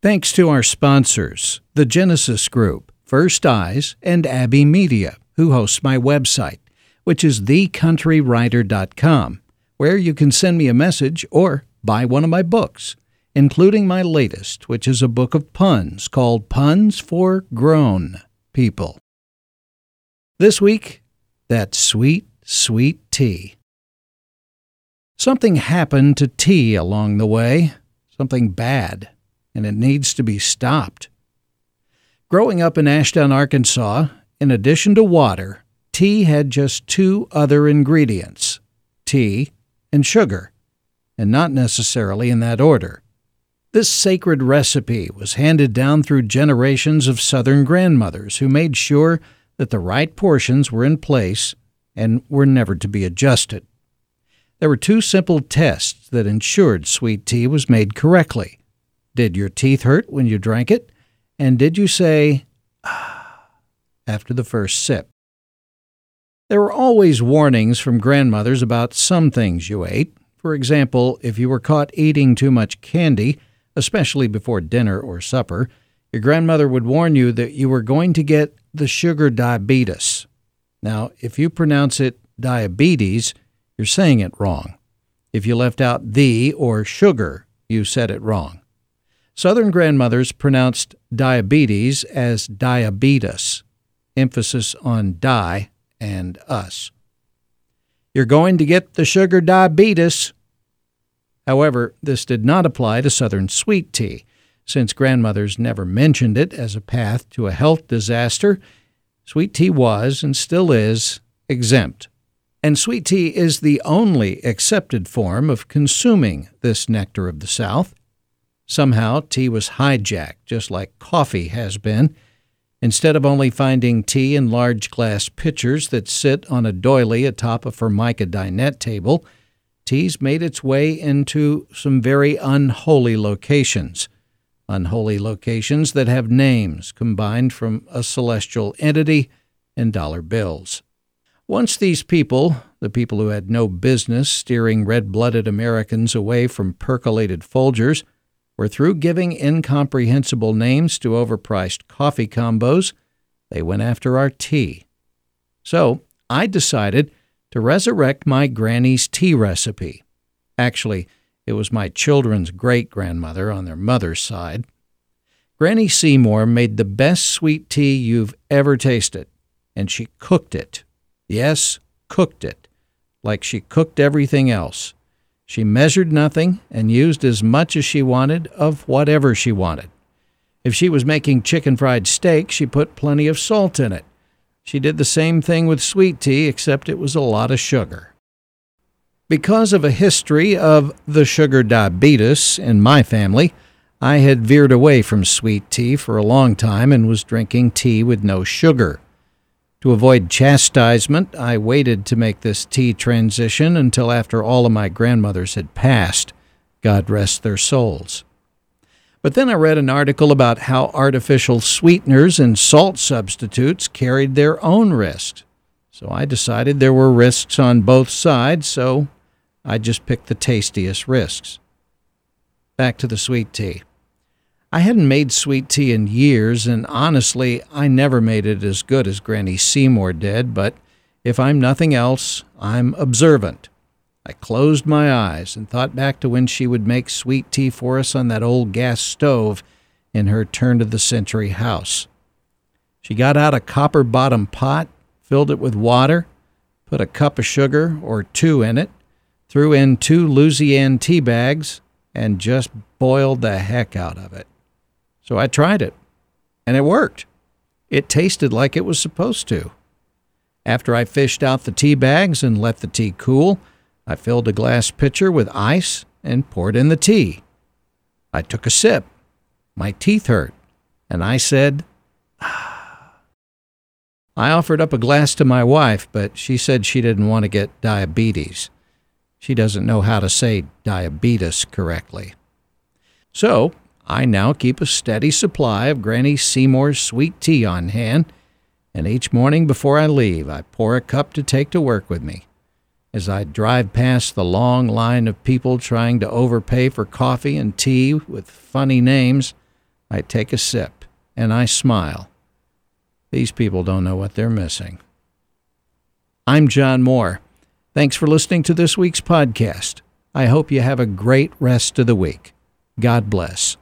Thanks to our sponsors, the Genesis Group, First Eyes, and Abby Media, who hosts my website, which is thecountrywriter.com, where you can send me a message or buy one of my books, including my latest, which is a book of puns called Puns for Grown People. This week, that sweet, sweet tea. Something happened to tea along the way, something bad and it needs to be stopped. Growing up in Ashdown, Arkansas, in addition to water, tea had just two other ingredients tea and sugar, and not necessarily in that order. This sacred recipe was handed down through generations of Southern grandmothers who made sure that the right portions were in place and were never to be adjusted. There were two simple tests that ensured sweet tea was made correctly did your teeth hurt when you drank it? And did you say, ah, after the first sip? There were always warnings from grandmothers about some things you ate. For example, if you were caught eating too much candy, especially before dinner or supper, your grandmother would warn you that you were going to get the sugar diabetes. Now, if you pronounce it diabetes, you're saying it wrong. If you left out the or sugar, you said it wrong. Southern grandmothers pronounced diabetes as diabetes, emphasis on di and us. You're going to get the sugar diabetes. However, this did not apply to Southern sweet tea, since grandmothers never mentioned it as a path to a health disaster. Sweet tea was, and still is, exempt. And sweet tea is the only accepted form of consuming this nectar of the South. Somehow, tea was hijacked, just like coffee has been. Instead of only finding tea in large glass pitchers that sit on a doily atop a formica dinette table, tea's made its way into some very unholy locations. Unholy locations that have names combined from a celestial entity and dollar bills. Once these people, the people who had no business steering red blooded Americans away from percolated Folgers, were through giving incomprehensible names to overpriced coffee combos, they went after our tea. So I decided to resurrect my granny's tea recipe. Actually, it was my children's great grandmother on their mother's side. Granny Seymour made the best sweet tea you've ever tasted, and she cooked it. Yes, cooked it, like she cooked everything else. She measured nothing and used as much as she wanted of whatever she wanted. If she was making chicken fried steak, she put plenty of salt in it. She did the same thing with sweet tea, except it was a lot of sugar. Because of a history of the sugar diabetes in my family, I had veered away from sweet tea for a long time and was drinking tea with no sugar. To avoid chastisement, I waited to make this tea transition until after all of my grandmothers had passed. God rest their souls. But then I read an article about how artificial sweeteners and salt substitutes carried their own risks. So I decided there were risks on both sides, so I just picked the tastiest risks. Back to the sweet tea. I hadn't made sweet tea in years, and honestly, I never made it as good as Granny Seymour did, but if I'm nothing else, I'm observant. I closed my eyes and thought back to when she would make sweet tea for us on that old gas stove in her turn of the century house. She got out a copper bottom pot, filled it with water, put a cup of sugar or two in it, threw in two Luzianne tea bags, and just boiled the heck out of it. So I tried it, and it worked. It tasted like it was supposed to. After I fished out the tea bags and let the tea cool, I filled a glass pitcher with ice and poured in the tea. I took a sip. My teeth hurt, and I said, ah. I offered up a glass to my wife, but she said she didn't want to get diabetes. She doesn't know how to say diabetes correctly. So I now keep a steady supply of Granny Seymour's sweet tea on hand, and each morning before I leave, I pour a cup to take to work with me. As I drive past the long line of people trying to overpay for coffee and tea with funny names, I take a sip and I smile. These people don't know what they're missing. I'm John Moore. Thanks for listening to this week's podcast. I hope you have a great rest of the week. God bless.